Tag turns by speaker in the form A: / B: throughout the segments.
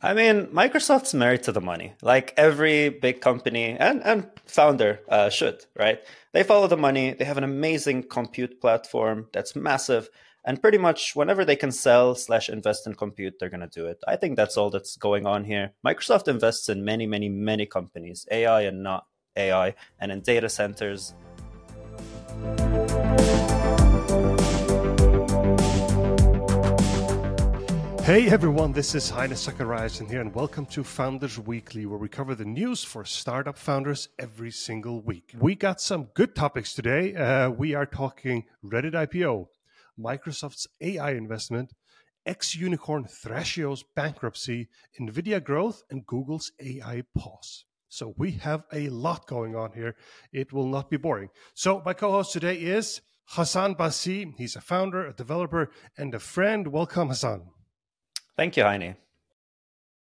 A: I mean, Microsoft's married to the money, like every big company and, and founder uh, should, right? They follow the money. They have an amazing compute platform that's massive. And pretty much whenever they can sell slash invest in compute, they're going to do it. I think that's all that's going on here. Microsoft invests in many, many, many companies, AI and not AI, and in data centers.
B: Hey everyone, this is Heini Zachariassen here, and welcome to Founders Weekly, where we cover the news for startup founders every single week. We got some good topics today. Uh, we are talking Reddit IPO, Microsoft's AI investment, ex unicorn Thrasio's bankruptcy, Nvidia growth, and Google's AI pause. So we have a lot going on here. It will not be boring. So my co-host today is Hassan Basi. He's a founder, a developer, and a friend. Welcome, Hassan.
A: Thank you, Heini.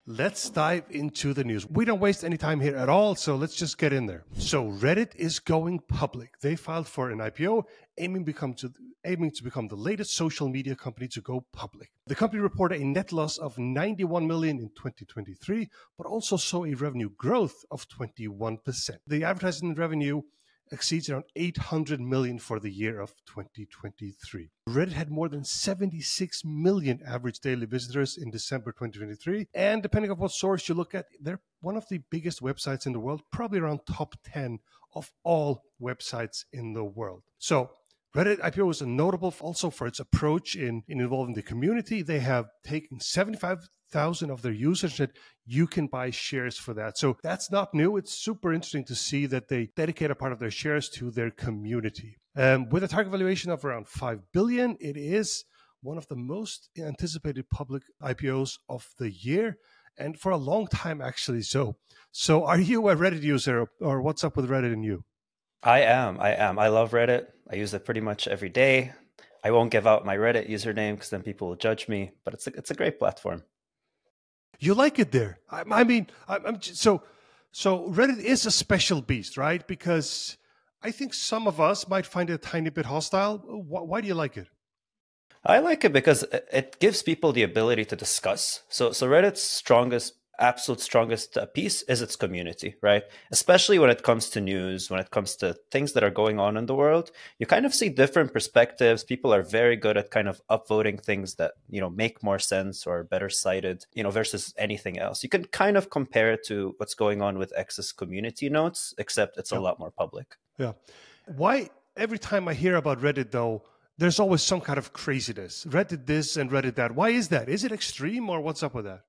B: Let's dive into the news. We don't waste any time here at all, so let's just get in there. So Reddit is going public. They filed for an IPO, aiming become to aiming to become the latest social media company to go public. The company reported a net loss of 91 million in 2023, but also saw a revenue growth of 21%. The advertising revenue exceeds around 800 million for the year of 2023. Reddit had more than 76 million average daily visitors in December 2023. And depending on what source you look at, they're one of the biggest websites in the world, probably around top 10 of all websites in the world. So Reddit IPO was notable also for its approach in, in involving the community. They have taken 75,000 of their users that you can buy shares for that. So that's not new. It's super interesting to see that they dedicate a part of their shares to their community. Um, with a target valuation of around 5 billion, it is one of the most anticipated public IPOs of the year and for a long time actually so. So are you a Reddit user or what's up with Reddit and you?
A: I am. I am. I love Reddit. I use it pretty much every day. I won't give out my Reddit username because then people will judge me. But it's a, it's a great platform.
B: You like it there? I, I mean, I, am so so. Reddit is a special beast, right? Because I think some of us might find it a tiny bit hostile. Why, why do you like it?
A: I like it because it gives people the ability to discuss. So, so Reddit's strongest absolute strongest uh, piece is its community, right? Especially when it comes to news, when it comes to things that are going on in the world, you kind of see different perspectives. People are very good at kind of upvoting things that, you know, make more sense or better cited, you know, versus anything else. You can kind of compare it to what's going on with X's community notes, except it's yeah. a lot more public.
B: Yeah. Why every time I hear about Reddit though, there's always some kind of craziness. Reddit this and Reddit that. Why is that? Is it extreme or what's up with that?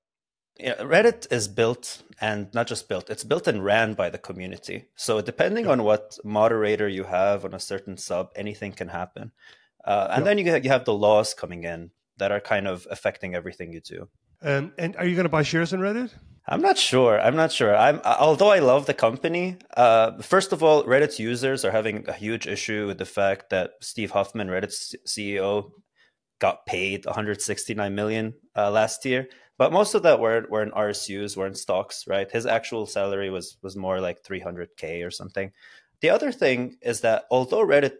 A: Yeah, Reddit is built and not just built, it's built and ran by the community. So depending yeah. on what moderator you have on a certain sub, anything can happen. Uh, and yeah. then you, you have the laws coming in that are kind of affecting everything you do.
B: Um, and are you going to buy shares in Reddit?
A: I'm not sure. I'm not sure. I'm although I love the company. Uh, first of all, Reddit's users are having a huge issue with the fact that Steve Huffman, Reddit's CEO, got paid 169 million uh, last year. But most of that were were in RSUs, were in stocks, right? His actual salary was was more like 300k or something. The other thing is that although Reddit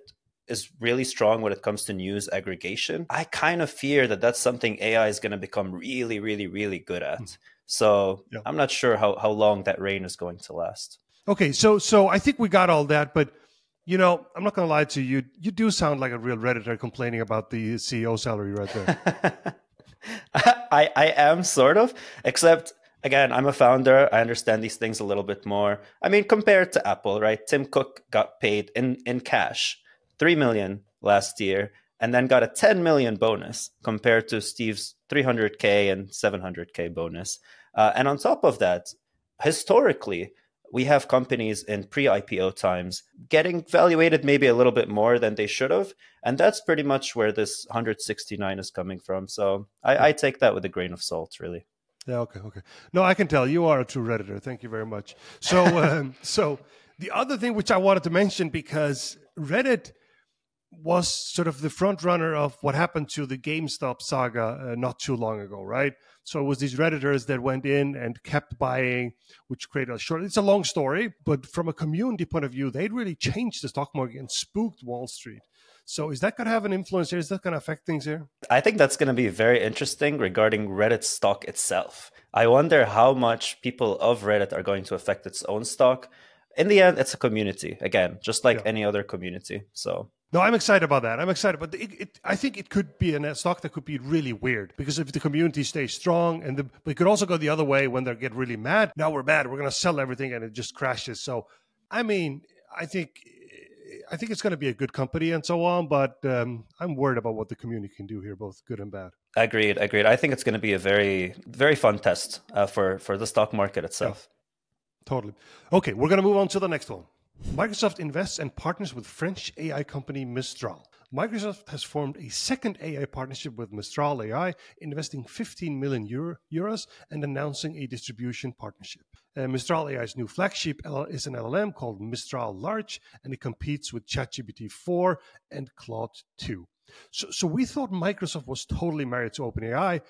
A: is really strong when it comes to news aggregation, I kind of fear that that's something AI is going to become really, really, really good at. Mm. So yeah. I'm not sure how how long that reign is going to last.
B: Okay, so so I think we got all that, but you know, I'm not going to lie to you. You do sound like a real redditor complaining about the CEO salary right there.
A: I, I am sort of, except again, I'm a founder. I understand these things a little bit more. I mean, compared to Apple, right? Tim Cook got paid in, in cash, 3 million last year, and then got a 10 million bonus compared to Steve's 300K and 700K bonus. Uh, and on top of that, historically, we have companies in pre-IPO times getting valuated maybe a little bit more than they should have, and that's pretty much where this 169 is coming from. So I, I take that with a grain of salt, really.
B: Yeah. Okay. Okay. No, I can tell you are a true redditor. Thank you very much. So, um, so the other thing which I wanted to mention because Reddit was sort of the front runner of what happened to the GameStop saga uh, not too long ago, right? So it was these redditors that went in and kept buying, which created a short. It's a long story, but from a community point of view, they'd really changed the stock market and spooked Wall Street. So is that going to have an influence here? Is that going to affect things here?
A: I think that's going to be very interesting regarding Reddit stock itself. I wonder how much people of Reddit are going to affect its own stock. In the end, it's a community again, just like yeah. any other community. So
B: no, I'm excited about that. I'm excited, but it, it, I think it could be a stock that could be really weird because if the community stays strong, and the, but it could also go the other way when they get really mad. Now we're mad, we're going to sell everything, and it just crashes. So, I mean, I think I think it's going to be a good company and so on, but um, I'm worried about what the community can do here, both good and bad.
A: Agreed, agreed. I think it's going to be a very, very fun test uh, for for the stock market itself.
B: Yeah, totally. Okay, we're going to move on to the next one. Microsoft invests and partners with French AI company Mistral. Microsoft has formed a second AI partnership with Mistral AI, investing 15 million euro, euros and announcing a distribution partnership. Uh, Mistral AI's new flagship is an LLM called Mistral Large, and it competes with ChatGPT 4 and Claude 2. So, so we thought Microsoft was totally married to OpenAI,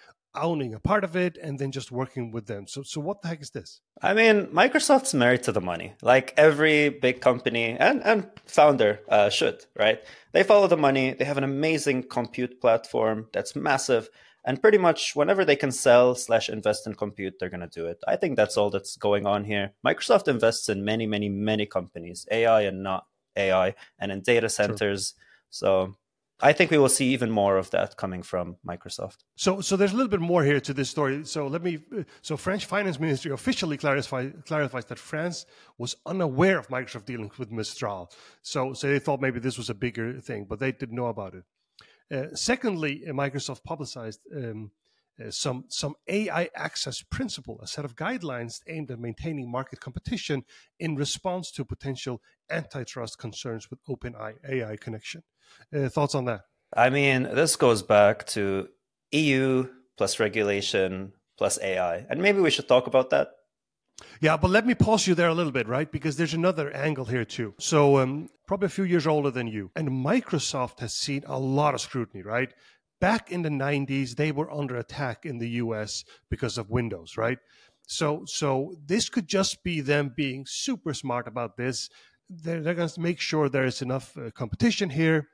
B: owning a part of it and then just working with them. So, so what the heck is this?
A: I mean, Microsoft's married to the money, like every big company and and founder uh, should, right? They follow the money. They have an amazing compute platform that's massive, and pretty much whenever they can sell slash invest in compute, they're gonna do it. I think that's all that's going on here. Microsoft invests in many, many, many companies, AI and not AI, and in data centers. True. So I think we will see even more of that coming from Microsoft.
B: So, so there's a little bit more here to this story. So let me. So French Finance Ministry officially clarify, clarifies that France was unaware of Microsoft dealing with Mistral. So, so they thought maybe this was a bigger thing, but they didn't know about it. Uh, secondly, Microsoft publicized um, uh, some some AI access principle, a set of guidelines aimed at maintaining market competition in response to potential antitrust concerns with open AI connection. Uh, thoughts on that?
A: I mean, this goes back to EU plus regulation plus AI, and maybe we should talk about that.
B: Yeah, but let me pause you there a little bit, right? Because there's another angle here too. So, um, probably a few years older than you, and Microsoft has seen a lot of scrutiny, right? Back in the 90s, they were under attack in the US because of Windows, right? So, so this could just be them being super smart about this. They're, they're going to make sure there is enough uh, competition here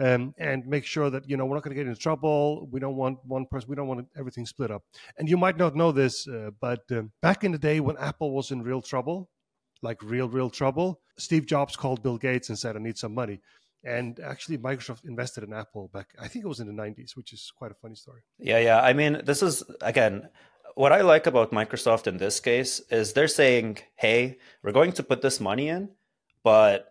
B: um, and make sure that you know we're not going to get into trouble. We don't want one person. We don't want everything split up. And you might not know this, uh, but um, back in the day when Apple was in real trouble, like real real trouble, Steve Jobs called Bill Gates and said, "I need some money." And actually, Microsoft invested in Apple back. I think it was in the '90s, which is quite a funny story.
A: Yeah, yeah. I mean, this is again what I like about Microsoft in this case is they're saying, "Hey, we're going to put this money in, but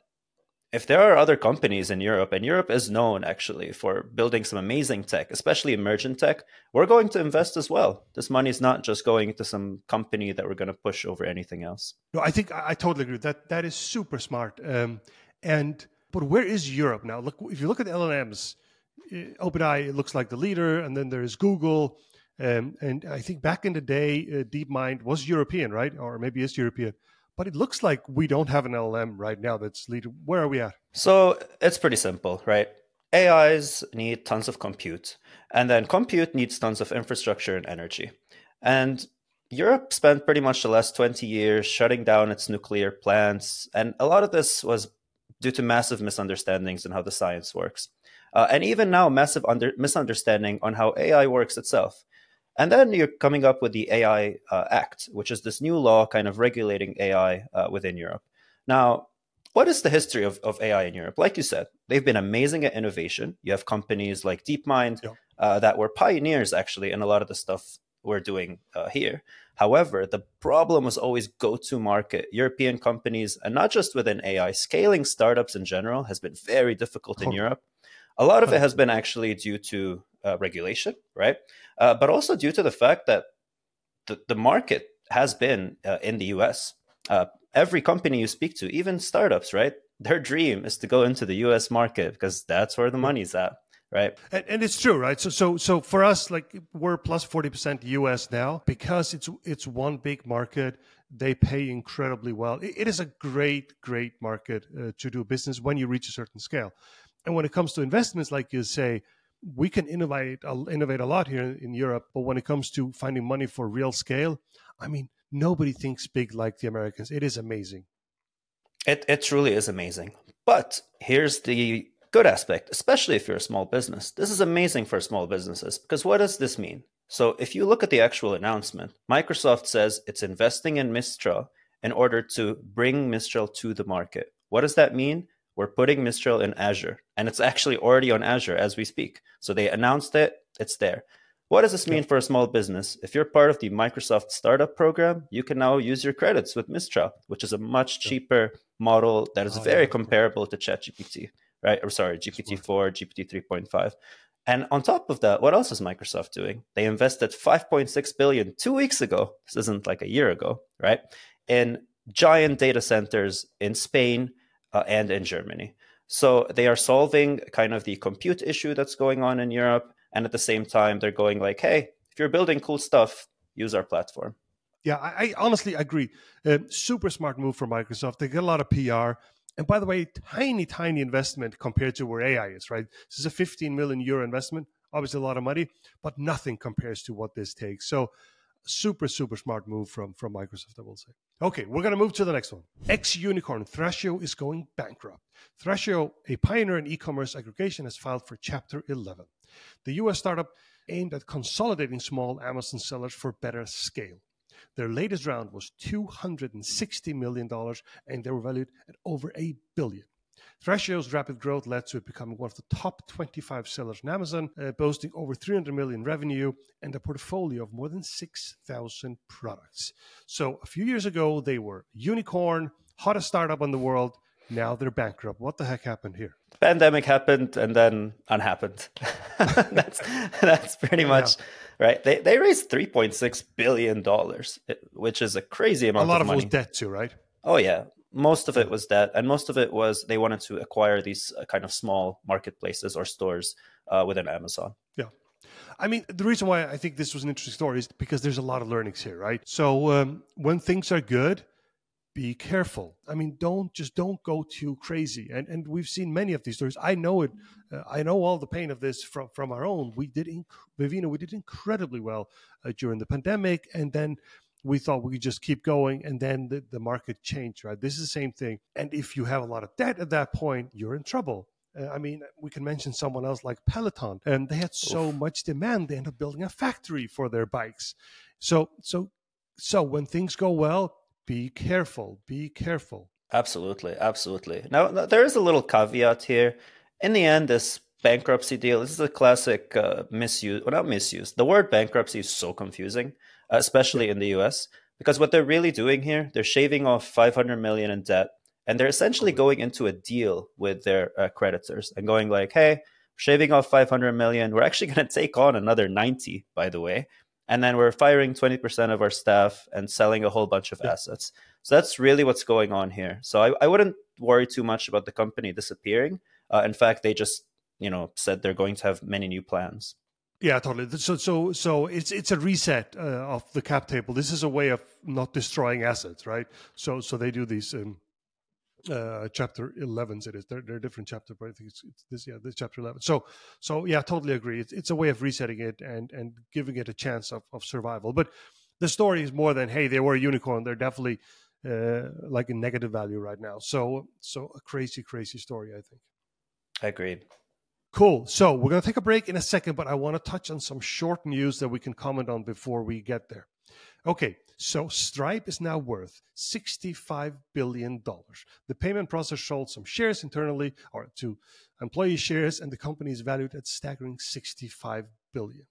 A: if there are other companies in Europe, and Europe is known actually for building some amazing tech, especially emergent tech, we're going to invest as well. This money is not just going to some company that we're going to push over anything else.
B: No, I think I totally agree. That that is super smart. Um, and but where is Europe now? Look, if you look at the LLMs, eh, OpenAI looks like the leader, and then there's Google. Um, and I think back in the day, uh, DeepMind was European, right? Or maybe is European but it looks like we don't have an LLM right now that's leading. Where are we at?
A: So it's pretty simple, right? AIs need tons of compute, and then compute needs tons of infrastructure and energy. And Europe spent pretty much the last 20 years shutting down its nuclear plants, and a lot of this was due to massive misunderstandings in how the science works. Uh, and even now, massive under- misunderstanding on how AI works itself. And then you're coming up with the AI uh, Act, which is this new law kind of regulating AI uh, within Europe. Now, what is the history of, of AI in Europe? Like you said, they've been amazing at innovation. You have companies like DeepMind yeah. uh, that were pioneers actually in a lot of the stuff we're doing uh, here. However, the problem was always go to market. European companies, and not just within AI, scaling startups in general has been very difficult in oh. Europe. A lot of it has been actually due to uh, regulation, right? Uh, but also due to the fact that the, the market has been uh, in the US. Uh, every company you speak to, even startups, right? Their dream is to go into the US market because that's where the money's at. Right.
B: And, and it's true, right? So, so, so for us, like we're plus 40% US now because it's, it's one big market. They pay incredibly well. it, it is a great, great market uh, to do business when you reach a certain scale. And when it comes to investments, like you say, we can innovate innovate a lot here in Europe, but when it comes to finding money for real scale, I mean, nobody thinks big like the Americans. It is amazing.
A: It it truly is amazing. But here's the good aspect, especially if you're a small business. This is amazing for small businesses because what does this mean? So, if you look at the actual announcement, Microsoft says it's investing in Mistral in order to bring Mistral to the market. What does that mean? We're putting Mistral in Azure, and it's actually already on Azure as we speak. So, they announced it, it's there. What does this mean for a small business? If you're part of the Microsoft Startup Program, you can now use your credits with Mistral, which is a much cheaper model that is oh, very yeah. comparable to ChatGPT, right? Or sorry, GPT-4, GPT 3.5. And on top of that, what else is Microsoft doing? They invested 5.6 billion two weeks ago. This isn't like a year ago, right? In giant data centers in Spain uh, and in Germany. So they are solving kind of the compute issue that's going on in Europe and at the same time they're going like hey if you're building cool stuff use our platform
B: yeah i, I honestly agree uh, super smart move for microsoft they get a lot of pr and by the way tiny tiny investment compared to where ai is right? This is a 15 million euro investment obviously a lot of money but nothing compares to what this takes. So super super smart move from from microsoft i will say. Okay we're going to move to the next one. Ex unicorn thrasio is going bankrupt. Thrasio a pioneer in e-commerce aggregation has filed for chapter 11 the US startup aimed at consolidating small Amazon sellers for better scale. Their latest round was $260 million and they were valued at over a billion. Thrasio's rapid growth led to it becoming one of the top 25 sellers on Amazon, uh, boasting over 300 million revenue and a portfolio of more than 6,000 products. So a few years ago, they were unicorn, hottest startup in the world, now they're bankrupt. What the heck happened here?
A: Pandemic happened and then unhappened. that's that's pretty much yeah. right. They they raised three point six billion dollars, which is a crazy amount.
B: A lot
A: of,
B: of it was debt too, right?
A: Oh yeah, most of it was debt, and most of it was they wanted to acquire these uh, kind of small marketplaces or stores uh, within Amazon.
B: Yeah. I mean, the reason why I think this was an interesting story is because there's a lot of learnings here, right? So um, when things are good, be careful. I mean, don't just don't go too crazy. And and we've seen many of these stories. I know it. Uh, I know all the pain of this from from our own. We did, inc- Vivino, we did incredibly well uh, during the pandemic, and then we thought we could just keep going, and then the, the market changed. Right, this is the same thing. And if you have a lot of debt at that point, you're in trouble. Uh, I mean, we can mention someone else like Peloton, and they had so Oof. much demand, they ended up building a factory for their bikes. So, so, so when things go well, be careful. Be careful.
A: Absolutely, absolutely. Now, there is a little caveat here. In the end, this bankruptcy deal this is a classic uh, misuse. Well, not misuse. The word bankruptcy is so confusing, especially in the U.S. Because what they're really doing here, they're shaving off 500 million in debt, and they're essentially going into a deal with their uh, creditors and going like, "Hey, shaving off 500 million. We're actually going to take on another 90, by the way." And then we're firing 20% of our staff and selling a whole bunch of assets. So that's really what's going on here. So I, I wouldn't worry too much about the company disappearing. Uh, in fact they just you know said they're going to have many new plans.
B: Yeah totally. So so so it's it's a reset uh, of the cap table. This is a way of not destroying assets right? So so they do these um, uh chapter 11s it is. They're, they're different chapter but i think it's, it's, this yeah this chapter 11 so so yeah totally agree. It's, it's a way of resetting it and and giving it a chance of, of survival. But the story is more than hey they were a unicorn. They're definitely uh like a negative value right now. So so a crazy crazy story i think.
A: Agreed.
B: Cool. So we're going to take a break in a second, but I want to touch on some short news that we can comment on before we get there. Okay, so Stripe is now worth $65 billion. The payment processor sold some shares internally or to employee shares, and the company is valued at staggering 65 billion.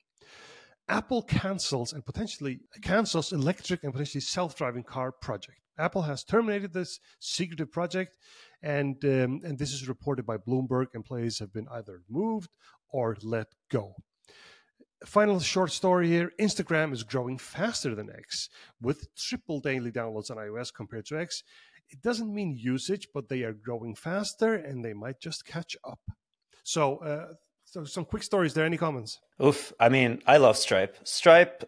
B: Apple cancels and potentially cancels electric and potentially self-driving car project. Apple has terminated this secretive project, and um, and this is reported by Bloomberg. Employees have been either moved or let go final short story here Instagram is growing faster than X with triple daily downloads on iOS compared to X. It doesn't mean usage, but they are growing faster and they might just catch up. So, uh, so some quick stories there. Any comments?
A: Oof. I mean, I love Stripe. Stripe,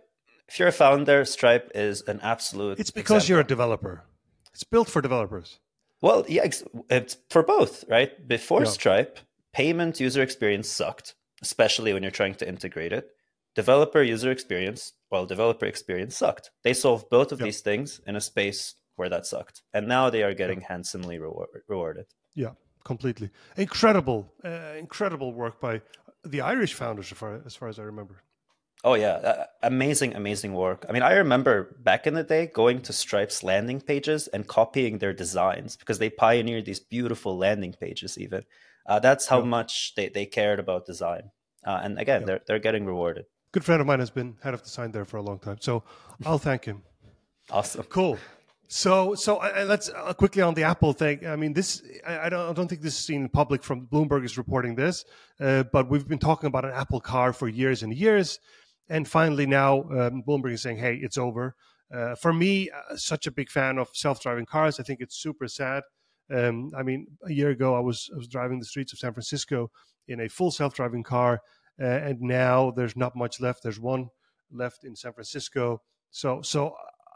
A: if you're a founder, Stripe is an absolute.
B: It's because example. you're a developer. It's built for developers.
A: Well, yeah, it's for both, right? Before yeah. Stripe, payment user experience sucked, especially when you're trying to integrate it developer user experience, well, developer experience sucked. They solved both of these things in a space where that sucked. And now they are getting handsomely reward- rewarded.
B: Yeah. completely. Incredible, uh, incredible work by the Irish founders, as far, as far as I remember.
A: Oh yeah, uh, amazing, amazing work. I mean, I remember back in the day going to Stripe's landing pages and copying their designs because they pioneered these beautiful landing pages. Even uh, that's how yeah. much they, they cared about design. Uh, and again, yeah. they're they're getting rewarded.
B: Good friend of mine has been head of design there for a long time, so I'll thank him.
A: Awesome,
B: cool. So, so uh, let's uh, quickly on the Apple thing. I mean, this I, I, don't, I don't think this is seen in public. From Bloomberg is reporting this, uh, but we've been talking about an Apple car for years and years, and finally now um, Bloomberg is saying, "Hey, it's over." Uh, for me, uh, such a big fan of self-driving cars. I think it's super sad. Um, I mean, a year ago, I was I was driving the streets of San Francisco in a full self-driving car, uh, and now there's not much left. There's one left in San Francisco. So, so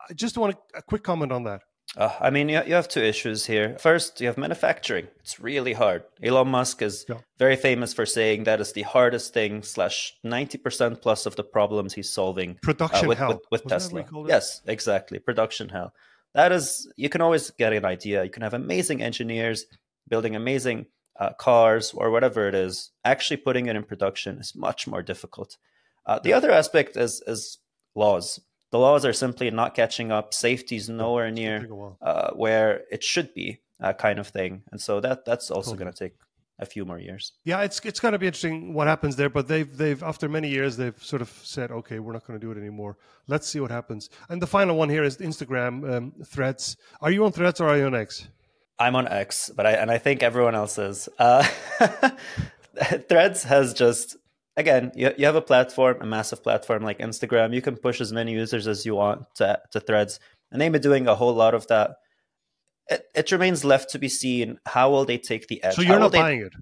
B: I just want a, a quick comment on that.
A: Uh, I mean, you, you have two issues here. First, you have manufacturing. It's really hard. Elon Musk is yeah. very famous for saying that is the hardest thing, slash 90% plus of the problems he's solving
B: Production
A: uh, with,
B: hell.
A: with, with Tesla. Yes, exactly. Production hell. That is, you can always get an idea. You can have amazing engineers building amazing uh, cars or whatever it is. Actually putting it in production is much more difficult. Uh, the other aspect is, is laws the laws are simply not catching up. Safety is nowhere near uh, where it should be, uh, kind of thing. And so that that's also totally. going to take a few more years.
B: Yeah, it's it's going to be interesting what happens there. But they've they've after many years they've sort of said, okay, we're not going to do it anymore. Let's see what happens. And the final one here is Instagram um, Threads. Are you on Threads or are you on X?
A: I'm on X, but I and I think everyone else is. Uh, Threads has just again, you, you have a platform, a massive platform like Instagram. You can push as many users as you want to, to threads. And they've been doing a whole lot of that. It, it remains left to be seen how will they take the edge.
B: So you're not
A: they...
B: buying it?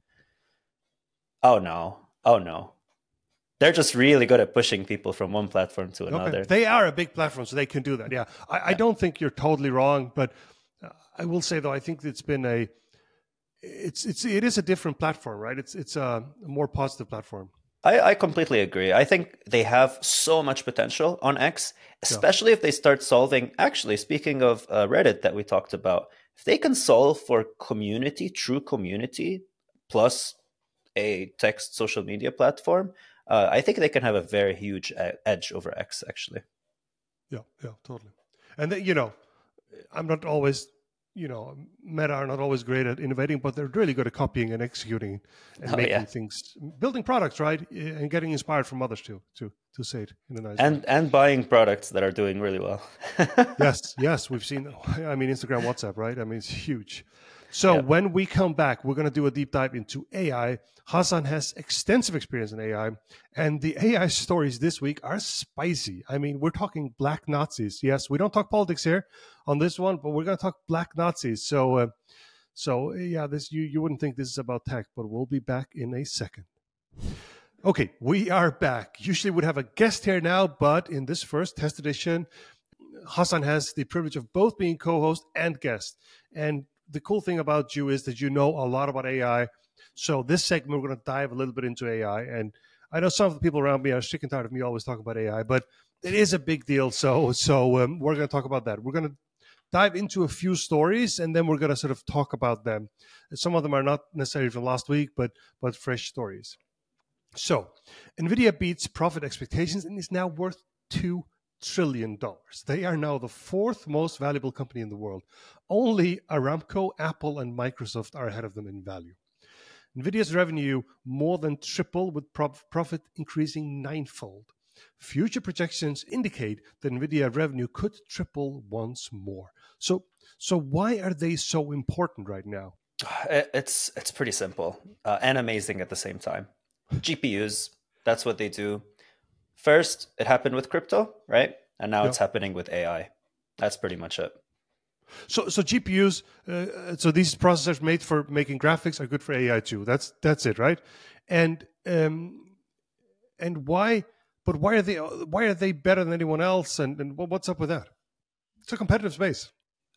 A: Oh, no. Oh, no. They're just really good at pushing people from one platform to another. Okay.
B: They are a big platform, so they can do that. Yeah. I, yeah. I don't think you're totally wrong, but I will say, though, I think it's been a. It's it's it is a different platform, right? It's it's a more positive platform.
A: I, I, completely agree. I think they have so much potential on X, especially yeah. if they start solving. Actually, speaking of uh, Reddit that we talked about, if they can solve for community, true community, plus a text social media platform, uh, I think they can have a very huge edge over X. Actually.
B: Yeah, yeah, totally. And you know, I'm not always you know, Meta are not always great at innovating, but they're really good at copying and executing and oh, making yeah. things, building products, right, and getting inspired from others too, to to say it in a nice
A: and
B: way.
A: and buying products that are doing really well.
B: yes, yes, we've seen. I mean, Instagram, WhatsApp, right? I mean, it's huge. So yep. when we come back, we're going to do a deep dive into AI. Hassan has extensive experience in AI, and the AI stories this week are spicy. I mean, we're talking black Nazis. Yes, we don't talk politics here on this one, but we're going to talk black Nazis. So, uh, so yeah, this you you wouldn't think this is about tech, but we'll be back in a second. Okay, we are back. Usually we'd have a guest here now, but in this first test edition, Hassan has the privilege of both being co-host and guest. And the cool thing about you is that you know a lot about AI. So this segment, we're going to dive a little bit into AI. And I know some of the people around me are sick and tired of me always talking about AI, but it is a big deal. So, so um, we're going to talk about that. We're going to dive into a few stories, and then we're going to sort of talk about them. Some of them are not necessarily from last week, but but fresh stories. So, Nvidia beats profit expectations and is now worth two trillion dollars. They are now the fourth most valuable company in the world. Only Aramco, Apple, and Microsoft are ahead of them in value. Nvidia's revenue more than tripled, with profit increasing ninefold. Future projections indicate that Nvidia revenue could triple once more. So, so why are they so important right now?
A: It's it's pretty simple uh, and amazing at the same time. GPUs, that's what they do first it happened with crypto, right? And now it's happening with AI. That's pretty much it.
B: So, so GPUs, uh, so these processors made for making graphics are good for AI too. That's that's it, right? And um, and why? But why are they? Why are they better than anyone else? And and what's up with that? It's a competitive space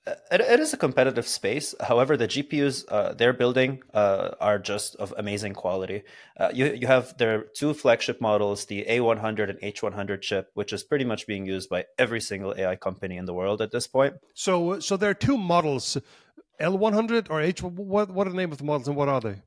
A: it, it is a competitive space. However, the GPUs uh, they're building uh, are just of amazing quality. Uh, you you have their two flagship models, the A100 and H100 chip, which is pretty much being used by every single AI company in the world at this point.
B: So, so there are two models L100 or H? What what are the name of the models and what are they?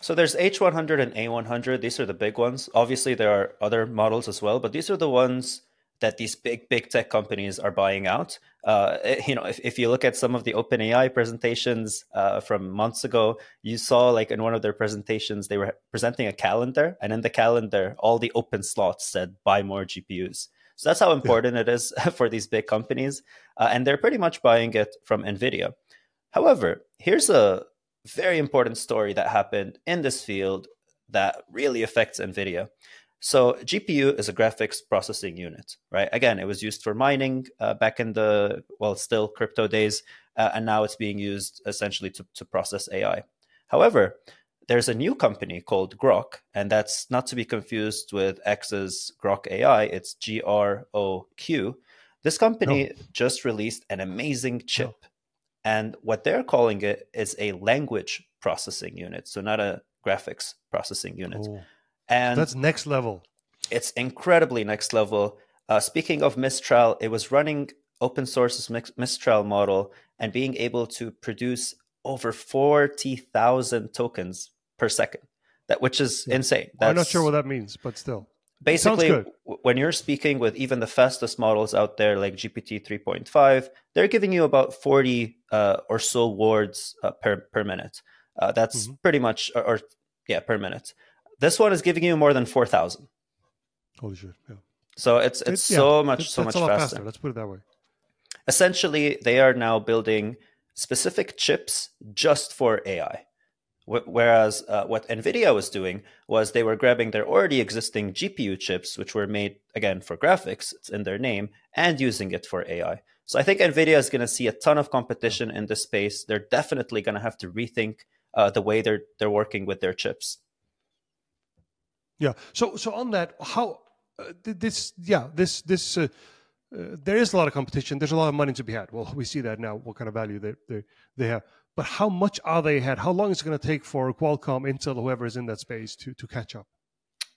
A: So there's H100 and A100. These are the big ones. Obviously, there are other models as well, but these are the ones that these big big tech companies are buying out. Uh, you know, if, if you look at some of the OpenAI presentations uh, from months ago, you saw like in one of their presentations they were presenting a calendar, and in the calendar, all the open slots said "buy more GPUs." So that's how important it is for these big companies, uh, and they're pretty much buying it from Nvidia. However, here's a very important story that happened in this field that really affects Nvidia. So GPU is a graphics processing unit, right? Again, it was used for mining uh, back in the well, still crypto days, uh, and now it's being used essentially to, to process AI. However, there's a new company called Groq, and that's not to be confused with X's Grok AI. It's G R O Q. This company no. just released an amazing chip, no. and what they're calling it is a language processing unit, so not a graphics processing unit. Oh.
B: And that's next level.
A: It's incredibly next level. Uh, speaking of Mistral, it was running open source's Mistral model and being able to produce over 40,000 tokens per second, that which is yeah. insane.
B: That's, I'm not sure what that means, but still.
A: Basically, when you're speaking with even the fastest models out there, like GPT 3.5, they're giving you about 40 uh, or so words uh, per, per minute. Uh, that's mm-hmm. pretty much, or, or, yeah, per minute. This one is giving you more than four thousand.
B: Holy shit! Yeah.
A: So it's it's it, so yeah, much so much faster. faster.
B: Let's put it that way.
A: Essentially, they are now building specific chips just for AI. Whereas uh, what NVIDIA was doing was they were grabbing their already existing GPU chips, which were made again for graphics, it's in their name, and using it for AI. So I think NVIDIA is going to see a ton of competition in this space. They're definitely going to have to rethink uh, the way they're they're working with their chips.
B: Yeah. So so on that, how uh, this yeah this this uh, uh, there is a lot of competition. There's a lot of money to be had. Well, we see that now. What kind of value they they, they have. But how much are they ahead? How long is it going to take for Qualcomm, Intel, whoever is in that space to to catch up?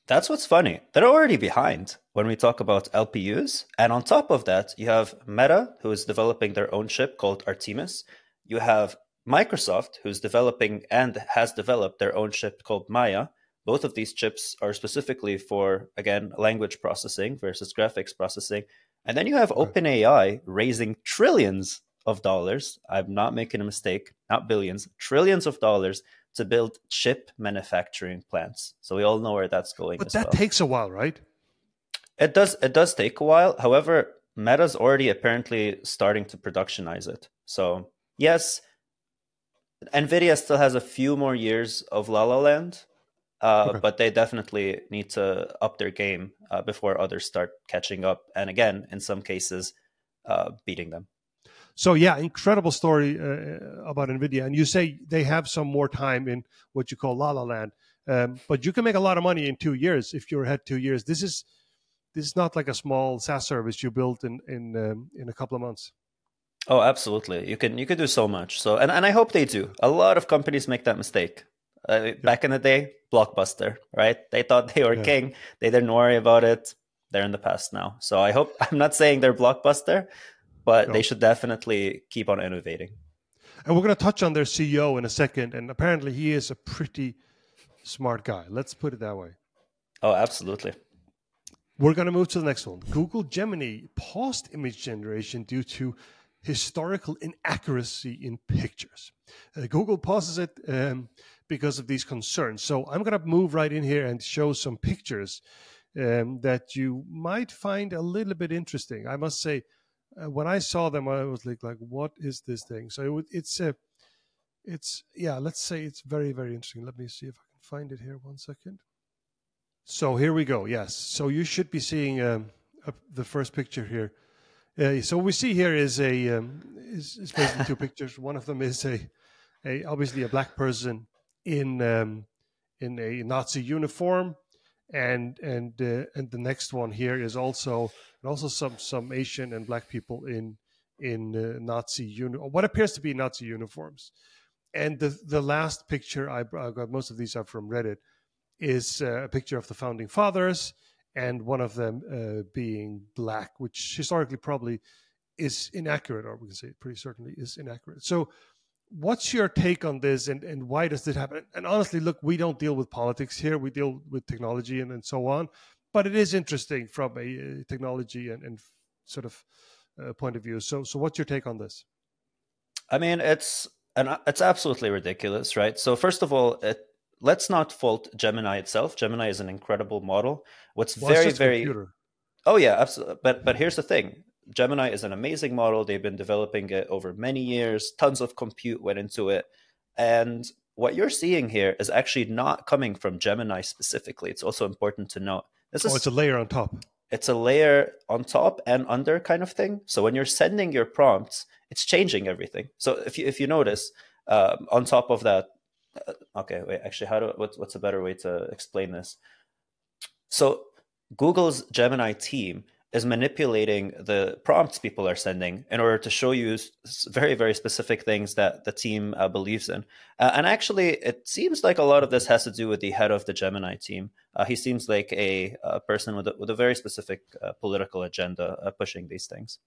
A: That's what's funny. They're already behind when we talk about LPUs. And on top of that, you have Meta, who is developing their own chip called Artemis. You have Microsoft, who's developing and has developed their own chip called Maia. Both of these chips are specifically for, again, language processing versus graphics processing. And then you have OpenAI raising trillions of dollars. I'm not making a mistake, not billions, trillions of dollars to build chip manufacturing plants. So we all know where that's going.
B: But that
A: well.
B: takes a while, right?
A: It does. It does take a while. However, Meta's already apparently starting to productionize it. So yes, Nvidia still has a few more years of La La Land, uh, okay. But they definitely need to up their game uh, before others start catching up. And again, in some cases, uh, beating them.
B: So yeah, incredible story uh, about Nvidia. And you say they have some more time in what you call La La Land, um, but you can make a lot of money in two years if you're ahead two years. This is this is not like a small SaaS service you built in in um, in a couple of months.
A: Oh, absolutely. You can you can do so much. So and, and I hope they do. A lot of companies make that mistake. Uh, yeah. Back in the day, blockbuster, right? They thought they were yeah. king. They didn't worry about it. They're in the past now. So I hope I'm not saying they're blockbuster, but no. they should definitely keep on innovating.
B: And we're going to touch on their CEO in a second. And apparently, he is a pretty smart guy. Let's put it that way.
A: Oh, absolutely.
B: We're going to move to the next one. Google Gemini paused image generation due to historical inaccuracy in pictures. Uh, Google pauses it um, because of these concerns. So I'm going to move right in here and show some pictures um, that you might find a little bit interesting. I must say, uh, when I saw them, I was like, like, what is this thing? So it, it's a, uh, it's yeah. Let's say it's very very interesting. Let me see if I can find it here. One second. So here we go. Yes. So you should be seeing um, a, the first picture here. Uh, so what we see here is a um, is, is basically two pictures. One of them is a, a obviously a black person in um, in a Nazi uniform, and and uh, and the next one here is also also some some Asian and black people in in uh, Nazi uni- what appears to be Nazi uniforms. And the the last picture I, I got most of these are from Reddit is uh, a picture of the founding fathers and one of them uh, being black, which historically probably is inaccurate, or we can say pretty certainly is inaccurate. So what's your take on this and, and why does this happen? And honestly, look, we don't deal with politics here. We deal with technology and, and so on. But it is interesting from a, a technology and, and, sort of uh, point of view. So, so what's your take on this?
A: I mean, it's and it's absolutely ridiculous, right? So, first of all, it, let's not fault Gemini itself. Gemini is an incredible model. What's well, very, very computer. oh yeah, absolutely. But but here's the thing: Gemini is an amazing model. They've been developing it over many years. Tons of compute went into it. And what you're seeing here is actually not coming from Gemini specifically. It's also important to note.
B: This oh, is, it's a layer on top.
A: It's a layer on top and under kind of thing. So when you're sending your prompts, it's changing everything. So if you if you notice, uh, on top of that, uh, okay, wait, actually, how do what's what's a better way to explain this? So Google's Gemini team is manipulating the prompts people are sending in order to show you very very specific things that the team uh, believes in. Uh, and actually it seems like a lot of this has to do with the head of the gemini team. Uh, he seems like a, a, person with a, with a very specific uh, political agenda uh, pushing these things.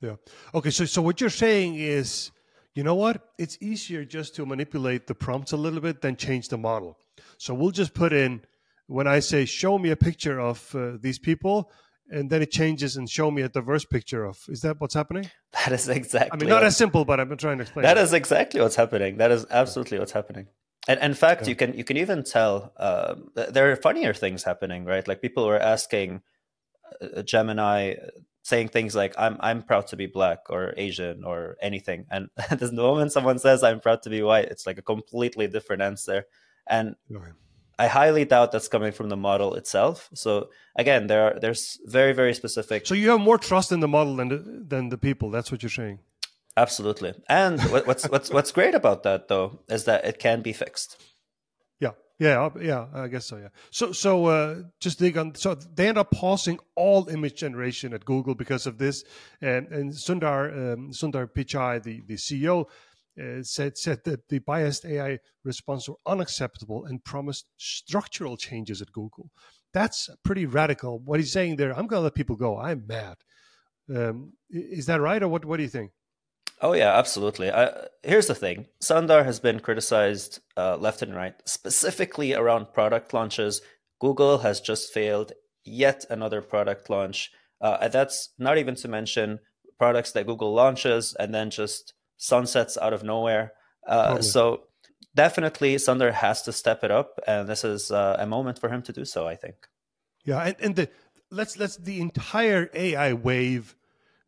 B: Yeah. Okay so so what you're saying is you know what? It's easier just to manipulate the prompts a little bit than change the model. So we'll just put in when i say show me a picture of uh, these people and then it changes and show me a diverse picture of is that what's happening?
A: That is exactly
B: i mean not as simple but i'm trying to explain
A: That is exactly what's happening. That is absolutely what's happening. And in fact yeah. you can you can even tell uh, there are funnier things happening right? Like people were asking uh, gemini saying things like i'm i'm proud to be black or asian or anything. And the moment someone says i'm proud to be white it's like a completely different answer. And okay I highly doubt that's coming from the model itself. So again, there are there's very very specific.
B: So you have more trust in the model than the, than the people. That's what you're saying.
A: Absolutely. And what's what's what's great about that though is that it can be fixed.
B: Yeah, yeah, yeah. I guess so. Yeah. So so uh, just dig on. So they end up pausing all image generation at Google because of this. And and Sundar um, Sundar Pichai, the the CEO, uh, said said that the biased AI response were unacceptable and promised structural changes at Google. That's pretty radical. What he's saying there, I'm going to let people go. I'm mad. Um, is that right, or what? What do you think?
A: Oh yeah, absolutely. I, here's the thing: Sundar has been criticized uh, left and right, specifically around product launches. Google has just failed yet another product launch. Uh, and that's not even to mention products that Google launches and then just sunsets out of nowhere. Uh, So definitely, Sundar has to step it up, and this is uh, a moment for him to do so. I think.
B: Yeah, and, and the let's let's the entire AI wave,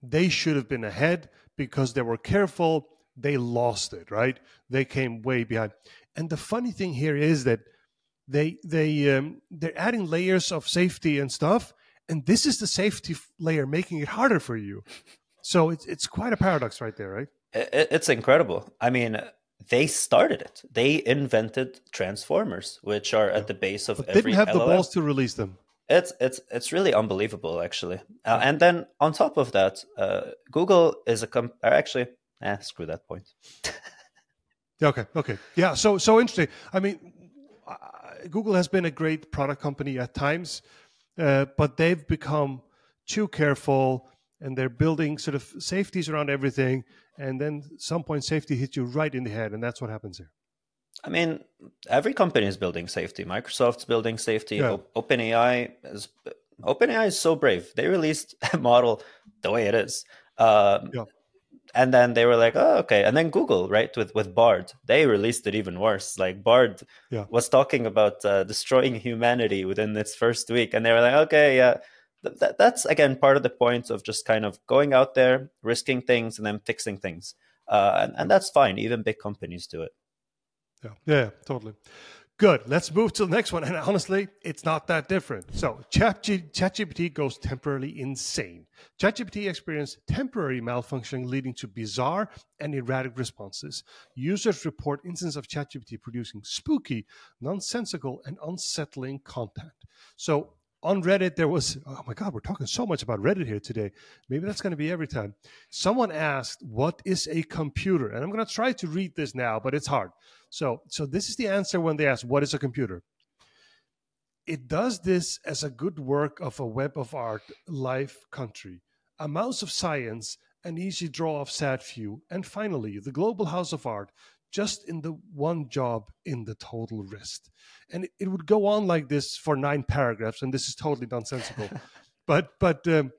B: they should have been ahead because they were careful. They lost it, right? They came way behind. And the funny thing here is that they they um, they're adding layers of safety and stuff, and this is the safety layer making it harder for you. So it's it's quite a paradox right there, right?
A: It's incredible. I mean, they started it. They invented transformers, which are at the base of
B: but
A: every.
B: Didn't have
A: LLM.
B: the balls to release them.
A: It's it's it's really unbelievable, actually. Uh, and then on top of that, uh, Google is a com- actually, eh, screw that point.
B: okay, okay, yeah. So so interesting. I mean, uh, Google has been a great product company at times, uh, but they've become too careful and they're building sort of safeties around everything and then some point safety hits you right in the head and that's what happens here.
A: I mean every company is building safety. Microsoft's building safety. Yeah. openai is openai is so brave. They released a model the way it is. Um, yeah. and then they were like oh okay. And then google right with with bard they released it even worse. Like bard yeah. was talking about uh, destroying humanity within its first week and they were like okay yeah that, that's again part of the point of just kind of going out there, risking things, and then fixing things. Uh, and, and that's fine. Even big companies do it.
B: Yeah, yeah, totally. Good. Let's move to the next one. And honestly, it's not that different. So, ChatGPT goes temporarily insane. ChatGPT experienced temporary malfunctioning leading to bizarre and erratic responses. Users report instances of ChatGPT producing spooky, nonsensical, and unsettling content. So, on Reddit, there was, oh my God, we're talking so much about Reddit here today. Maybe that's going to be every time. Someone asked, What is a computer? And I'm going to try to read this now, but it's hard. So, so this is the answer when they ask, What is a computer? It does this as a good work of a web of art, life, country, a mouse of science, an easy draw of sad few, and finally, the global house of art, just in the one job in the total wrist. And it, it would go on like this for nine paragraphs, and this is totally nonsensical. but but um,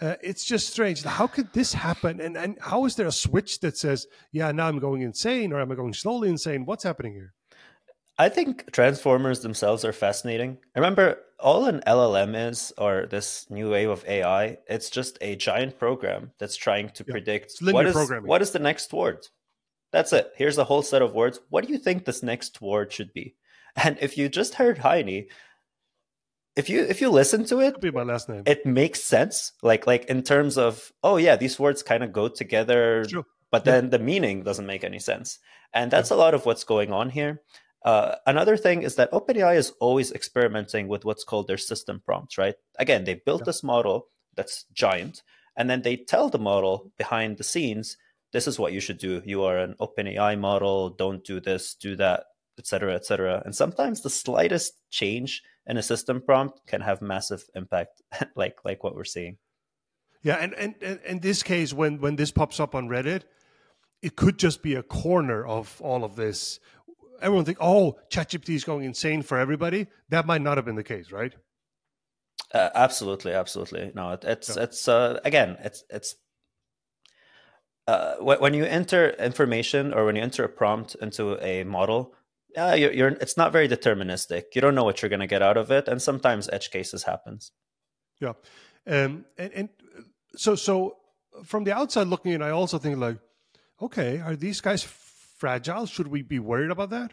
B: uh, it's just strange. How could this happen? And and how is there a switch that says, yeah, now I'm going insane, or am I going slowly insane? What's happening here?
A: I think transformers themselves are fascinating. Remember, all an LLM is, or this new wave of AI, it's just a giant program that's trying to yeah. predict what is, what is the next word. That's it. Here's a whole set of words. What do you think this next word should be? And if you just heard Heini, if you if you listen to it,
B: be my last name.
A: It makes sense. Like like in terms of oh yeah, these words kind of go together, but then the meaning doesn't make any sense. And that's yeah. a lot of what's going on here. Uh, another thing is that OpenAI is always experimenting with what's called their system prompts, right? Again, they built yeah. this model that's giant, and then they tell the model behind the scenes, this is what you should do. You are an OpenAI model, don't do this, do that, etc., etc. And sometimes the slightest change in a system prompt can have massive impact, like like what we're seeing.
B: Yeah, and, and, and in this case, when when this pops up on Reddit, it could just be a corner of all of this everyone think, oh, ChatGPT is going insane for everybody. That might not have been the case, right?
A: Uh, absolutely, absolutely. No, it, it's yeah. it's uh, again, it's it's uh, when you enter information or when you enter a prompt into a model, uh, you're, you're it's not very deterministic. You don't know what you're going to get out of it, and sometimes edge cases happens.
B: Yeah, um, and and so so from the outside looking in, I also think like, okay, are these guys fragile? Should we be worried about that?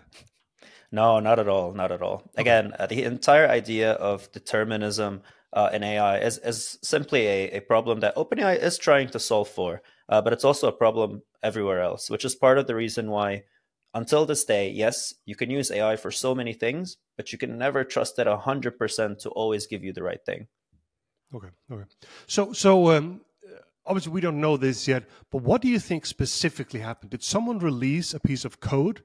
A: No, not at all. Not at all. Again, uh, the entire idea of determinism uh, in AI is, is simply a, a problem that OpenAI is trying to solve for, uh, but it's also a problem everywhere else, which is part of the reason why, until this day, yes, you can use AI for so many things, but you can never trust it 100% to always give you the right thing.
B: Okay. Okay. So, so um, obviously we don't know this yet, but what do you think specifically happened? Did someone release a piece of code?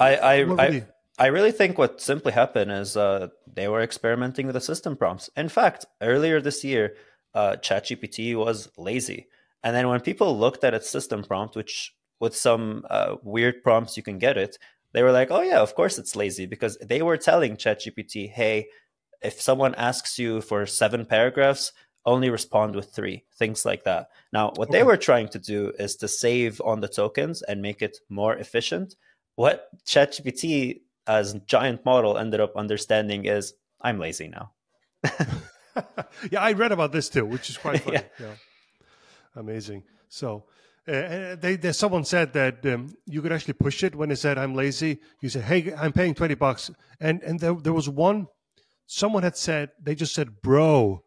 A: I I I, I, really think what simply happened is uh, they were experimenting with the system prompts. In fact, earlier this year, uh, ChatGPT was lazy, and then when people looked at its system prompt, which with some uh, weird prompts you can get it, they were like, "Oh yeah, of course it's lazy," because they were telling ChatGPT, "Hey." If someone asks you for seven paragraphs, only respond with three, things like that. Now, what okay. they were trying to do is to save on the tokens and make it more efficient. What ChatGPT as giant model ended up understanding is I'm lazy now.
B: yeah, I read about this too, which is quite funny. yeah. yeah. Amazing. So, uh, they, they, someone said that um, you could actually push it when they said I'm lazy. You say, "Hey, I'm paying twenty bucks," and and there, there was one. Someone had said they just said, "Bro,"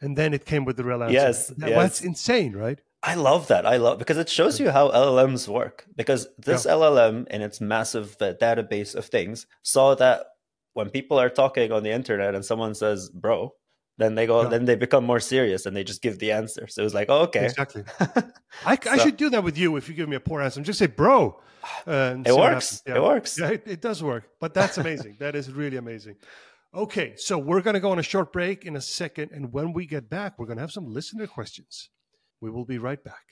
B: and then it came with the real answer.
A: Yes,
B: that,
A: yes.
B: that's insane, right?
A: I love that. I love because it shows you how LLMs work. Because this yeah. LLM, in its massive uh, database of things, saw that when people are talking on the internet and someone says "bro," then they go, yeah. then they become more serious and they just give the answer. So it was like, oh, okay,
B: exactly. I, so, I, should do that with you if you give me a poor answer. Just say "bro."
A: Uh, it works. Yeah. It works.
B: Yeah, it, it does work. But that's amazing. that is really amazing. Okay, so we're going to go on a short break in a second. And when we get back, we're going to have some listener questions. We will be right back.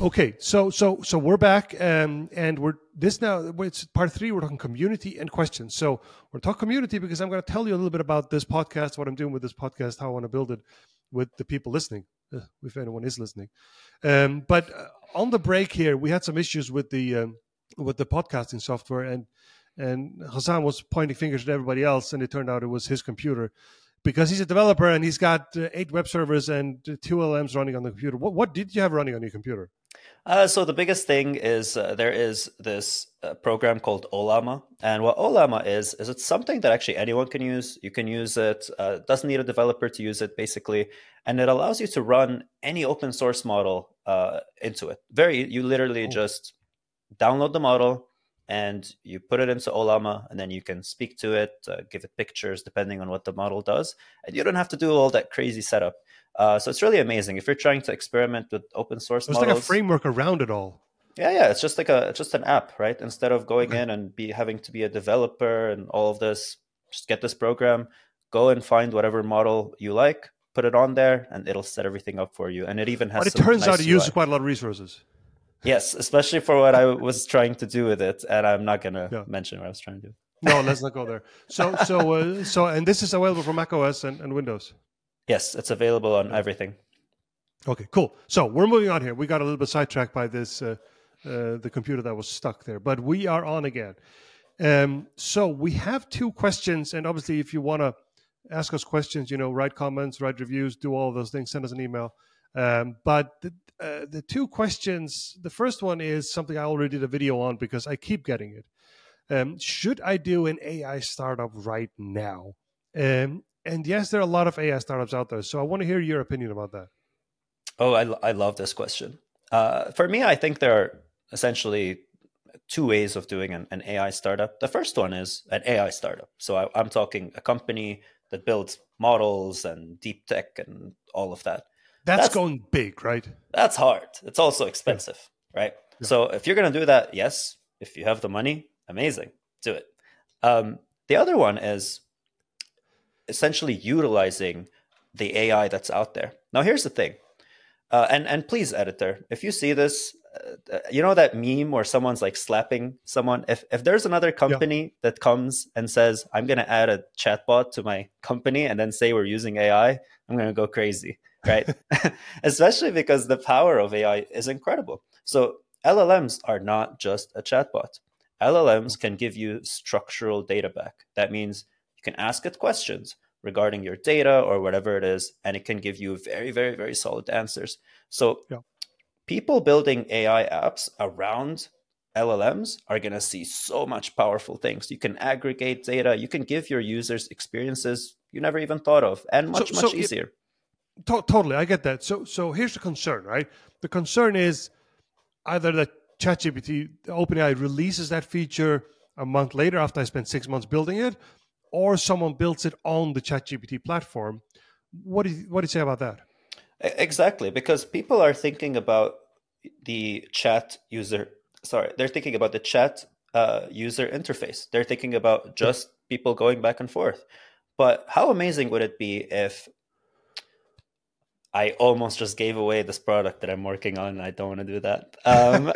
B: Okay, so so so we're back, um, and we're this now. It's part three. We're talking community and questions. So we're talking community because I'm going to tell you a little bit about this podcast, what I'm doing with this podcast, how I want to build it with the people listening, uh, if anyone is listening. Um, but uh, on the break here, we had some issues with the um, with the podcasting software, and and Hassan was pointing fingers at everybody else, and it turned out it was his computer because he's a developer and he's got uh, eight web servers and two LMs running on the computer. What, what did you have running on your computer?
A: Uh, so the biggest thing is uh, there is this uh, program called Ollama, and what Ollama is is it's something that actually anyone can use. You can use it; uh, doesn't need a developer to use it, basically, and it allows you to run any open source model uh, into it. Very, you literally oh. just download the model, and you put it into Ollama, and then you can speak to it, uh, give it pictures depending on what the model does, and you don't have to do all that crazy setup. Uh, so it's really amazing if you're trying to experiment with open source.
B: There's
A: models,
B: like a framework around it all.
A: Yeah, yeah, it's just like a it's just an app, right? Instead of going in and be having to be a developer and all of this, just get this program, go and find whatever model you like, put it on there, and it'll set everything up for you. And it even has.
B: But it turns nice out it UI. uses quite a lot of resources.
A: Yes, especially for what I was trying to do with it, and I'm not going to yeah. mention what I was trying to do.
B: No, let's not go there. So, so, uh, so, and this is available for Mac OS and, and Windows.
A: Yes, it's available on everything.
B: Okay, cool. So we're moving on here. We got a little bit sidetracked by this, uh, uh, the computer that was stuck there, but we are on again. Um, so we have two questions, and obviously, if you want to ask us questions, you know, write comments, write reviews, do all those things, send us an email. Um, but the, uh, the two questions, the first one is something I already did a video on because I keep getting it. Um, should I do an AI startup right now? Um, and yes, there are a lot of AI startups out there. So I want to hear your opinion about that.
A: Oh, I, I love this question. Uh, for me, I think there are essentially two ways of doing an, an, AI startup. The first one is an AI startup. So I, I'm talking a company that builds models and deep tech and all of that.
B: That's, that's going big, right?
A: That's hard. It's also expensive, yeah. right? Yeah. So if you're going to do that, yes, if you have the money, amazing, do it. Um, the other one is essentially utilizing the AI that's out there. Now, here's the thing, uh, and and please, editor, if you see this, uh, you know that meme where someone's like slapping someone. If if there's another company yeah. that comes and says, "I'm going to add a chatbot to my company," and then say we're using AI, I'm going to go crazy right? Especially because the power of AI is incredible. So LLMs are not just a chatbot. LLMs can give you structural data back. That means you can ask it questions regarding your data or whatever it is, and it can give you very, very, very solid answers. So yeah. people building AI apps around LLMs are going to see so much powerful things. You can aggregate data, you can give your users experiences you never even thought of, and much, so, much so easier. It-
B: to- totally, I get that. So, so here's the concern, right? The concern is either that ChatGPT, OpenAI releases that feature a month later after I spent six months building it, or someone builds it on the ChatGPT platform. What do you, what do you say about that?
A: Exactly, because people are thinking about the chat user. Sorry, they're thinking about the chat uh, user interface. They're thinking about just people going back and forth. But how amazing would it be if I almost just gave away this product that I'm working on. I don't want to do that. Um,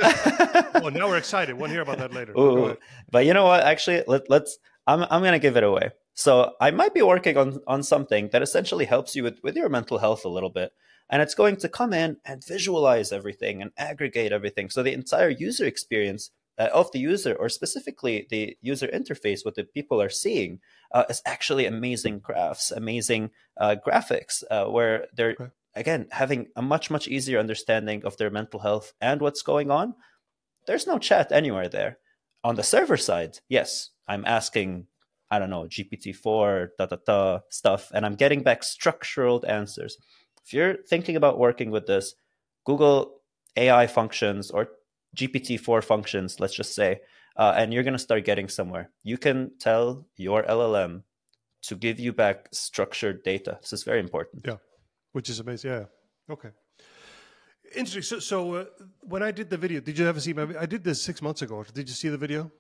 B: well, now we're excited. We'll hear about that later.
A: Ooh, but you know what? Actually, let, let's. I'm I'm going to give it away. So I might be working on on something that essentially helps you with with your mental health a little bit, and it's going to come in and visualize everything and aggregate everything. So the entire user experience uh, of the user, or specifically the user interface, what the people are seeing, uh, is actually amazing graphs, amazing uh, graphics, uh, where they're okay again having a much much easier understanding of their mental health and what's going on there's no chat anywhere there. On the server side yes i'm asking i don't know gpt-4 da da da stuff and i'm getting back structured answers. If you're thinking about working with this google ai functions or gpt-4 functions let's just say uh, and you're going to start getting somewhere. You can tell your llm to give you back structured data. This is very important.
B: Yeah which is amazing. Yeah. Okay. Interesting. So, so uh, when I did the video, did you ever see my? I did this six months ago. Did you see the video?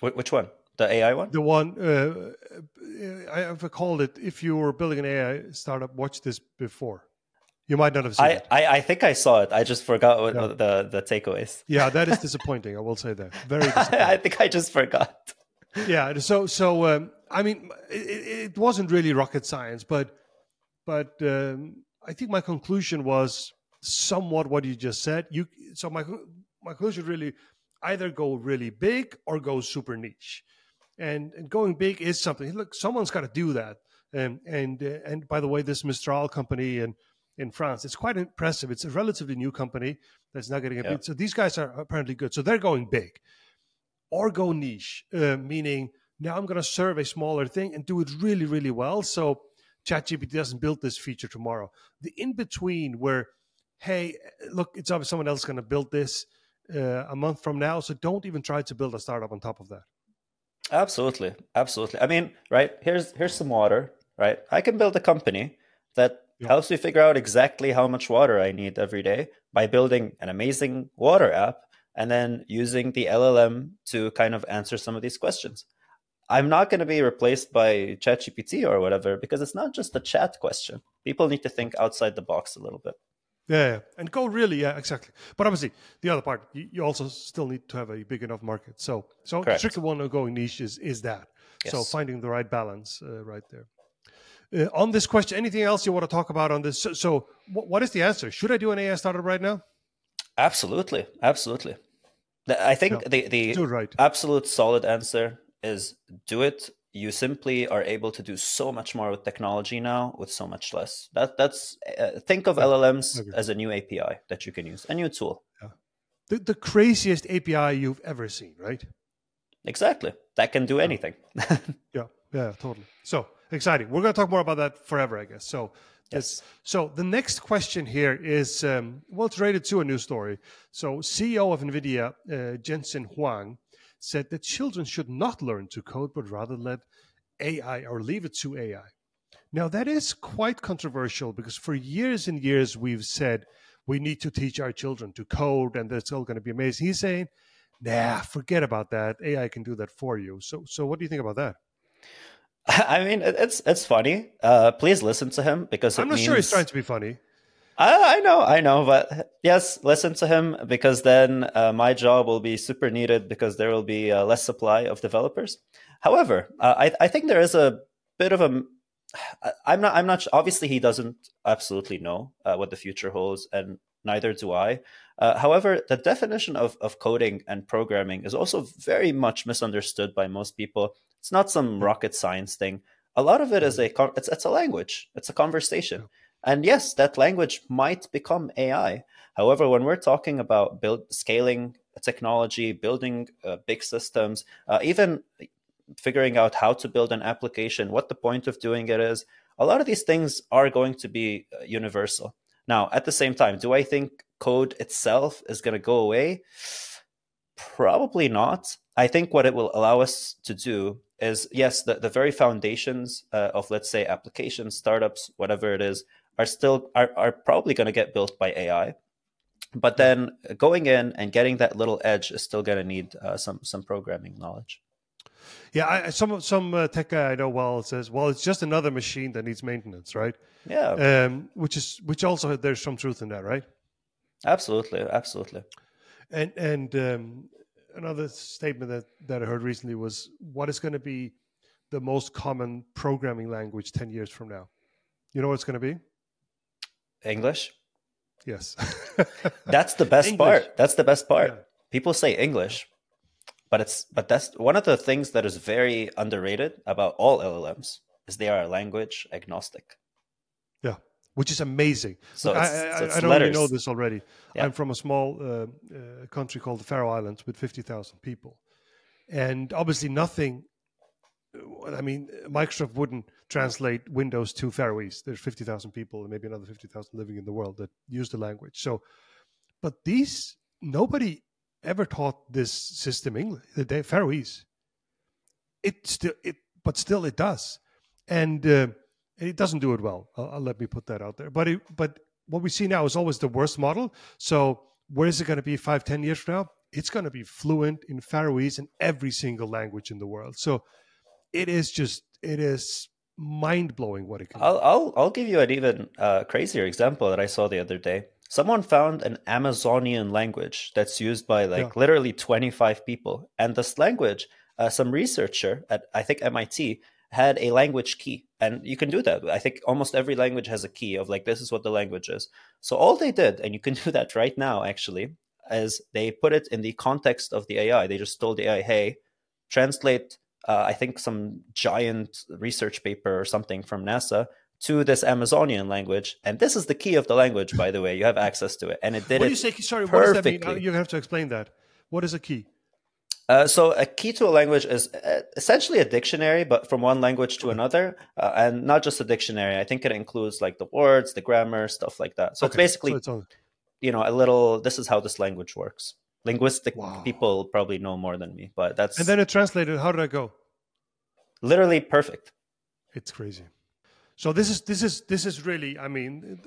A: Which one? The AI one?
B: The one uh, uh, I have called it. If you were building an AI startup, watch this before. You might not have seen
A: I,
B: it.
A: I, I think I saw it. I just forgot what yeah. the the takeaways.
B: Yeah, that is disappointing. I will say that. Very
A: disappointing. I think I just forgot.
B: Yeah. So so um, I mean, it, it wasn't really rocket science, but but um, I think my conclusion was somewhat what you just said. You so my my conclusion really either go really big or go super niche, and, and going big is something. Look, someone's got to do that. And and uh, and by the way, this Mistral company in in France, it's quite impressive. It's a relatively new company that's not getting a yeah. bid. So these guys are apparently good. So they're going big, or go niche, uh, meaning now I'm going to serve a smaller thing and do it really really well. So ChatGPT doesn't build this feature tomorrow. The in between where, hey, look, it's obvious someone else going to build this uh, a month from now. So don't even try to build a startup on top of that.
A: Absolutely, absolutely. I mean, right here's here's some water. Right, I can build a company that yeah. helps me figure out exactly how much water I need every day by building an amazing water app and then using the LLM to kind of answer some of these questions. I'm not going to be replaced by ChatGPT or whatever because it's not just a chat question. People need to think outside the box a little bit.
B: Yeah, yeah, and go really, yeah, exactly. But obviously, the other part, you, you also still need to have a big enough market. So, so
A: Correct.
B: the tricky one of going niche is is that. So finding the right balance, uh, right there. Uh, on this question, anything else you want to talk about on this? So, so wh- what is the answer? Should I do an AI startup right now?
A: Absolutely, absolutely. I think
B: Yeah.
A: the the
B: right.
A: absolute solid answer is do it. You simply are able to do so much more with technology now with so much less. That that's uh, think of LLMs as a new API that you can use, a new tool.
B: The, the craziest API you've ever seen, right?
A: Exactly, that can do anything.
B: Yeah, yeah, totally. So exciting. We're going to talk more about that forever, I guess. So,
A: Yes.
B: so the next question here is um, well, it's related to a news story. So, CEO of NVIDIA, uh, Jensen Huang, said that children should not learn to code, but rather let AI or leave it to AI. Now, that is quite controversial because for years and years we've said we need to teach our children to code and that's all going to be amazing. He's saying, nah, forget about that. AI can do that for you. So, so what do you think about that?
A: I mean, it's it's funny. Uh, please listen to him because
B: I'm not sure he's trying to be funny.
A: I, I know, I know, but yes, listen to him because then uh, my job will be super needed because there will be uh, less supply of developers. However, uh, I, I think there is a bit of a. I'm not. I'm not. Obviously, he doesn't absolutely know uh, what the future holds, and neither do I. Uh, however, the definition of, of coding and programming is also very much misunderstood by most people. It's not some rocket science thing. A lot of it is a it's it's a language. It's a conversation. And yes, that language might become AI. However, when we're talking about build scaling technology, building uh, big systems, uh, even figuring out how to build an application, what the point of doing it is, a lot of these things are going to be uh, universal. Now, at the same time, do I think code itself is going to go away? Probably not. I think what it will allow us to do is, yes, the, the very foundations uh, of, let's say, applications, startups, whatever it is, are still are, are probably going to get built by AI. But then going in and getting that little edge is still going to need uh, some some programming knowledge.
B: Yeah, I, some some uh, tech guy I know well says, well, it's just another machine that needs maintenance, right?
A: Yeah,
B: Um, which is which also there's some truth in that, right?
A: absolutely, absolutely.
B: And and um, another statement that that I heard recently was, what is going to be the most common programming language ten years from now? You know what it's going to be?
A: English.
B: Yes.
A: That's the best
B: English.
A: part. That's the best part.
B: Yeah.
A: People say English, but it's but that's one of the things that is very underrated about all LLMs is they are language agnostic.
B: Yeah, which is amazing.
A: So
B: Look,
A: it's-
B: I, I,
A: so
B: I don't really know this already.
A: Yeah.
B: I'm from a small uh, uh, country called the Faroe Islands with 50,000 people. And obviously, nothing. I mean, Microsoft wouldn't translate Windows to Faroese. There's 50,000 people and maybe another 50,000 living in the world that use the language. So, but these, nobody ever taught this system English, the Faroese. It still, it, but still it does. And, uh, it doesn't do it well. I'll, I'll let me put that out there. But it, but what we see now is always the worst model. So where is it going to be five, ten years from now? It's going to be fluent in Faroese and every single language in the world. So it is just it is mind blowing what it can.
A: I'll I'll I'll give you an even uh, crazier example that I saw the other day. Someone found an Amazonian language that's used by like
B: Yeah.
A: literally 25 people, and this language, uh, some researcher at I think MIT had a language key, and you can do that. I think almost every language has a key of like this is what the language is. So all they did, and you can do that right now actually, is they put it in the context of the AI. They just told the AI, hey, translate uh, I think some giant research paper or something from NASA to this Amazonian language. And this is the key of the language, by the way. You have access to it. And it did
B: what
A: it.
B: do you say? Sorry, what does that mean?
A: perfectly.
B: You have to explain that. What is a key?
A: Uh, so a key to a language is uh, essentially a dictionary, but from one language to another, uh, and not just a dictionary. I think it includes like the words, the grammar, stuff like that. So it's basically,
B: so it's
A: you know, a little. This is how this language works. Linguistic
B: Wow.
A: people probably know more than me, but that's
B: and then it translated. How did I go?
A: literally perfect.
B: It's crazy. So this is this is this is really. I mean,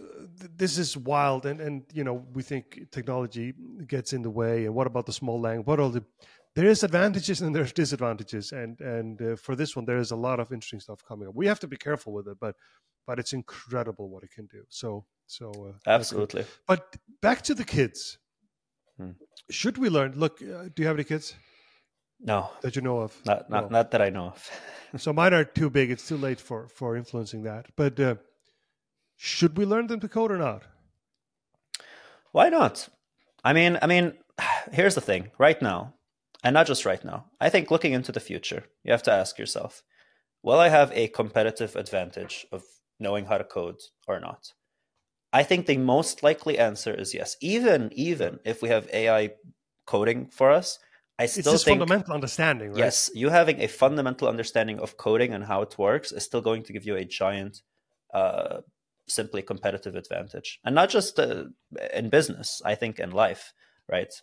B: this is wild, and and you know we think technology gets in the way. And what about the small language? What are the there is advantages and there's disadvantages, and and uh, for this one, there is a lot of interesting stuff coming up. We have to be careful with it, but but it's incredible what it can do. So so uh,
A: absolutely.
B: But back to the kids. Hmm. Should we learn? Look, uh, do you have any kids?
A: No,
B: that you know of.
A: Not not no. not that I know of.
B: so mine are too big. It's too late for for influencing that. But uh, should we learn them to code or not?
A: Why not? I mean, I mean, here's the thing. Right now, and not just right now. I think looking into the future, you have to ask yourself: Will I have a competitive advantage of knowing how to code or not? I think the most likely answer is yes. Even even if we have AI coding for us, I still
B: it's just
A: think
B: fundamental understanding. Right?
A: Yes, you having a fundamental understanding of coding and how it works is still going to give you a giant, uh, simply competitive advantage, and not just uh, in business. I think in life, right?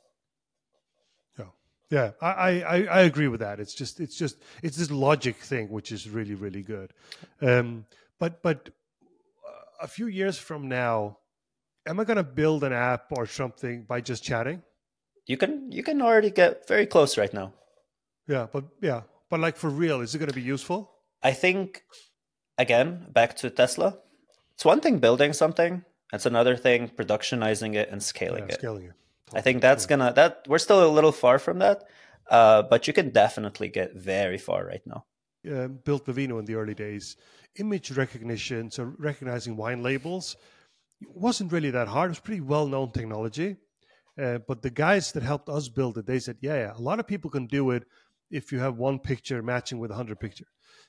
B: Yeah, yeah, I, I I agree with that. It's just it's just it's this logic thing which is really really good, um, but but a few years from now, am I going to build an app or something by just chatting?
A: You can you can already get very close right now.
B: Yeah, but yeah, but like for real, is it going to be useful?
A: I think again, back to Tesla. It's one thing building something, it's another thing productionizing it and scaling
B: yeah,
A: it.
B: Scaling it.
A: Totally. I think that's gonna that we're still a little far from that, uh, but you can definitely get very far right now.
B: Uh, built Vivino in the early days, image recognition, so recognizing wine labels, wasn't really that hard. It was pretty well known technology. Uh, but the guys that helped us build it, they said, yeah, yeah, a lot of people can do it if you have one picture matching with 100 picture,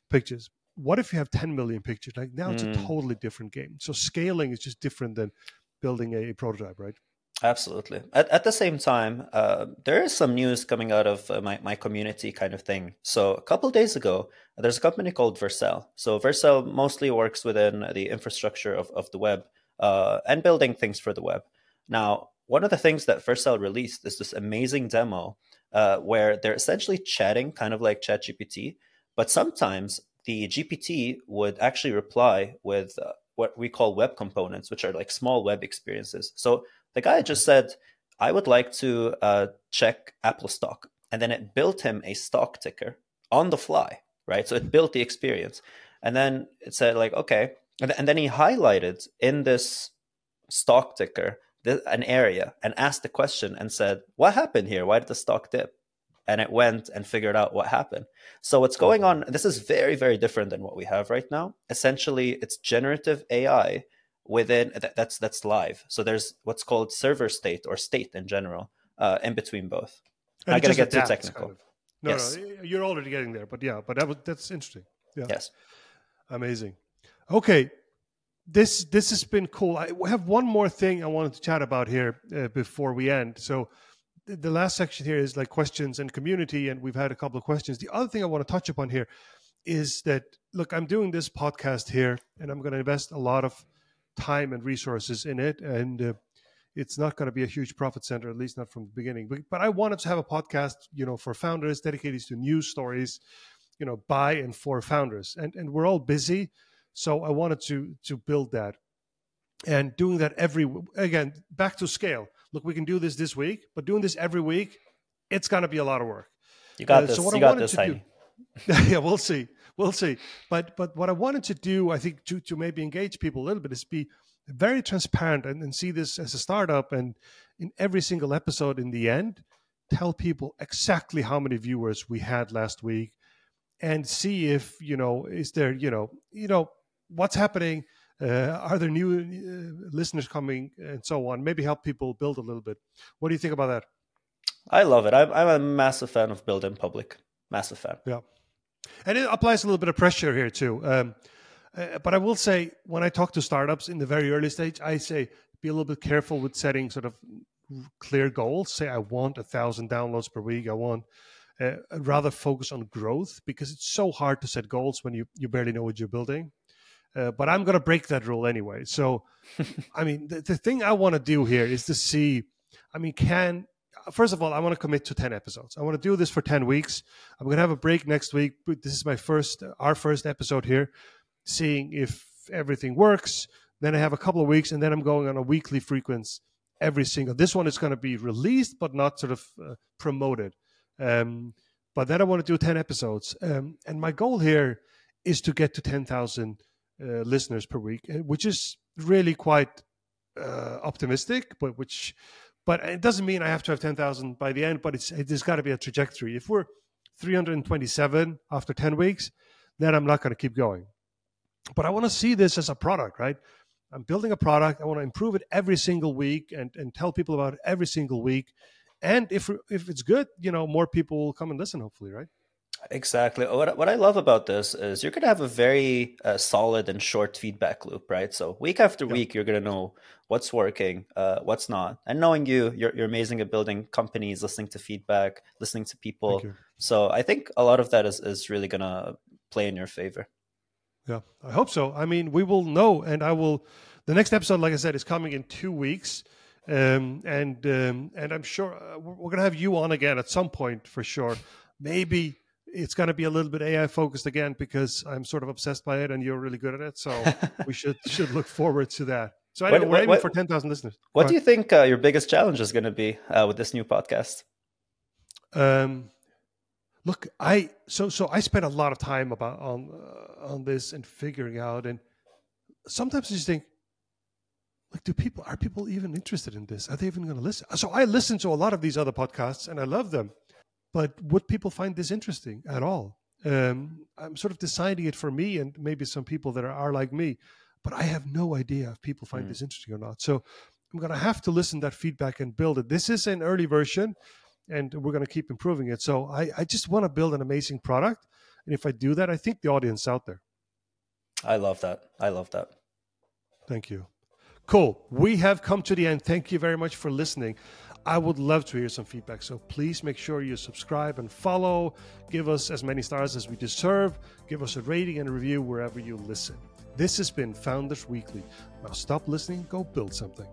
B: pictures. What if you have 10 million pictures? Like now it's mm. a totally different game. So scaling is just different than building a, a prototype, right?
A: Absolutely. At, at the same time, uh, there is some news coming out of uh, my, my community kind of thing. So a couple days ago, there's a company called Vercel. So Vercel mostly works within the infrastructure of, of the web uh, and building things for the web. Now, one of the things that Vercel released is this amazing demo uh, where they're essentially chatting, kind of like ChatGPT, but sometimes the GPT would actually reply with uh, what we call web components, which are like small web experiences. So the guy just said, I would like to uh, check Apple stock. And then it built him a stock ticker on the fly, right? So it built the experience. And then it said, like, okay. And, and then he highlighted in this stock ticker an area and asked the question and said, What happened here? Why did the stock dip? And it went and figured out what happened. So, what's going on? This is very, very different than what we have right now. Essentially, it's generative AI within that's that's live. So there's what's called server state or state in general uh, in between both.
B: And
A: I
B: gotta
A: get
B: too
A: technical. Kind of.
B: No, yes. no, you're already getting there, but yeah, but that, that's interesting. Yeah.
A: Yes.
B: Amazing. Okay, this this has been cool. I have one more thing I wanted to chat about here uh, before we end. So the, the last section here is like questions and community, and we've had a couple of questions. The other thing I want to touch upon here is that look, I'm doing this podcast here, and I'm going to invest a lot of time and resources in it, and uh, it's not going to be a huge profit center, at least not from the beginning. But, but I wanted to have a podcast, you know, for founders dedicated to news stories, you know, by and for founders, and and we're all busy, so I wanted to to build that, and doing that every again back to scale. Look, we can do this this week, but doing this every week, it's going to be a lot of work.
A: You got uh, this. So what you I got this,
B: do, yeah, we'll see we'll see. But but what I wanted to do, I think, to to maybe engage people a little bit is be very transparent and, and see this as a startup and in every single episode in the end tell people exactly how many viewers we had last week and see if you know is there you know you know what's happening uh, are there new uh, listeners coming and so on. Maybe help people build a little bit. What do you think about that?
A: I love it. I'm, I'm a massive fan of building public. Massive fan.
B: Yeah and it applies a little bit of pressure here too. Um, uh, but I will say, when I talk to startups in the very early stage, I say be a little bit careful with setting sort of clear goals. Say, I want a thousand downloads per week. I want uh, rather focus on growth because it's so hard to set goals when you, you barely know what you're building. Uh, but I'm going to break that rule anyway. So, I mean, the, the thing I want to do here is to see, I mean, can first of all, I want to commit to 10 episodes. I want to do this for 10 weeks. I'm going to have a break next week. This is my first, our first episode here, seeing if everything works. Then I have a couple of weeks, and then I'm going on a weekly frequency every single. This one is going to be released, but not sort of uh, promoted Um, but then I want to do 10 episodes. Um, and my goal here is to get to 10,000 uh, listeners per week, uh, which is really quite uh, optimistic, but which, but it doesn't mean I have to have 10,000 by the end, but it's, there's got to be a trajectory. If we're 327 after 10 weeks, then I'm not going to keep going. But I want to see this as a product, right? I'm building a product. I want to improve it every single week and, and tell people about it every single week. And if if it's good, you know, more people will come and listen. Hopefully, right?
A: Exactly. What what I love about this is you're going to have a very uh, solid and short feedback loop, right? So week after yeah. week, you're going to know what's working, uh, what's not, and knowing you, you're you're amazing at building companies, listening to feedback, listening to people. So I think a lot of that is is really going to play in your favor.
B: Yeah, I hope so. I mean, we will know, and I will. The next episode, like I said, is coming in two weeks, um, and um, and I'm sure uh, we're going to have you on again at some point for sure. Maybe it's going to be a little bit AI focused again because I'm sort of obsessed by it, and you're really good at it. So we should should look forward to that. So anyway, what, we're aiming what, for ten thousand listeners.
A: What do you think uh, your biggest challenge is going to be uh, with this new podcast?
B: Um, look i so so i spent a lot of time about on uh, on this and figuring out and sometimes i just think like do people are people even interested in this are they even going to listen so i listen to a lot of these other podcasts and i love them but would people find this interesting at all um, i'm sort of deciding it for me and maybe some people that are, are like me but i have no idea if people find mm. this interesting or not so i'm going to have to listen to that feedback and build it this is an early version and we're going to keep improving it. So I, I just want to build an amazing product. And if I do that, I think the audience out there.
A: I love that. I love that.
B: Thank you. Cool. We have come to the end. Thank you very much for listening. I would love to hear some feedback. So please make sure you subscribe and follow. Give us as many stars as we deserve. Give us a rating and a review wherever you listen. This has been Founders Weekly. Now stop listening, go build something.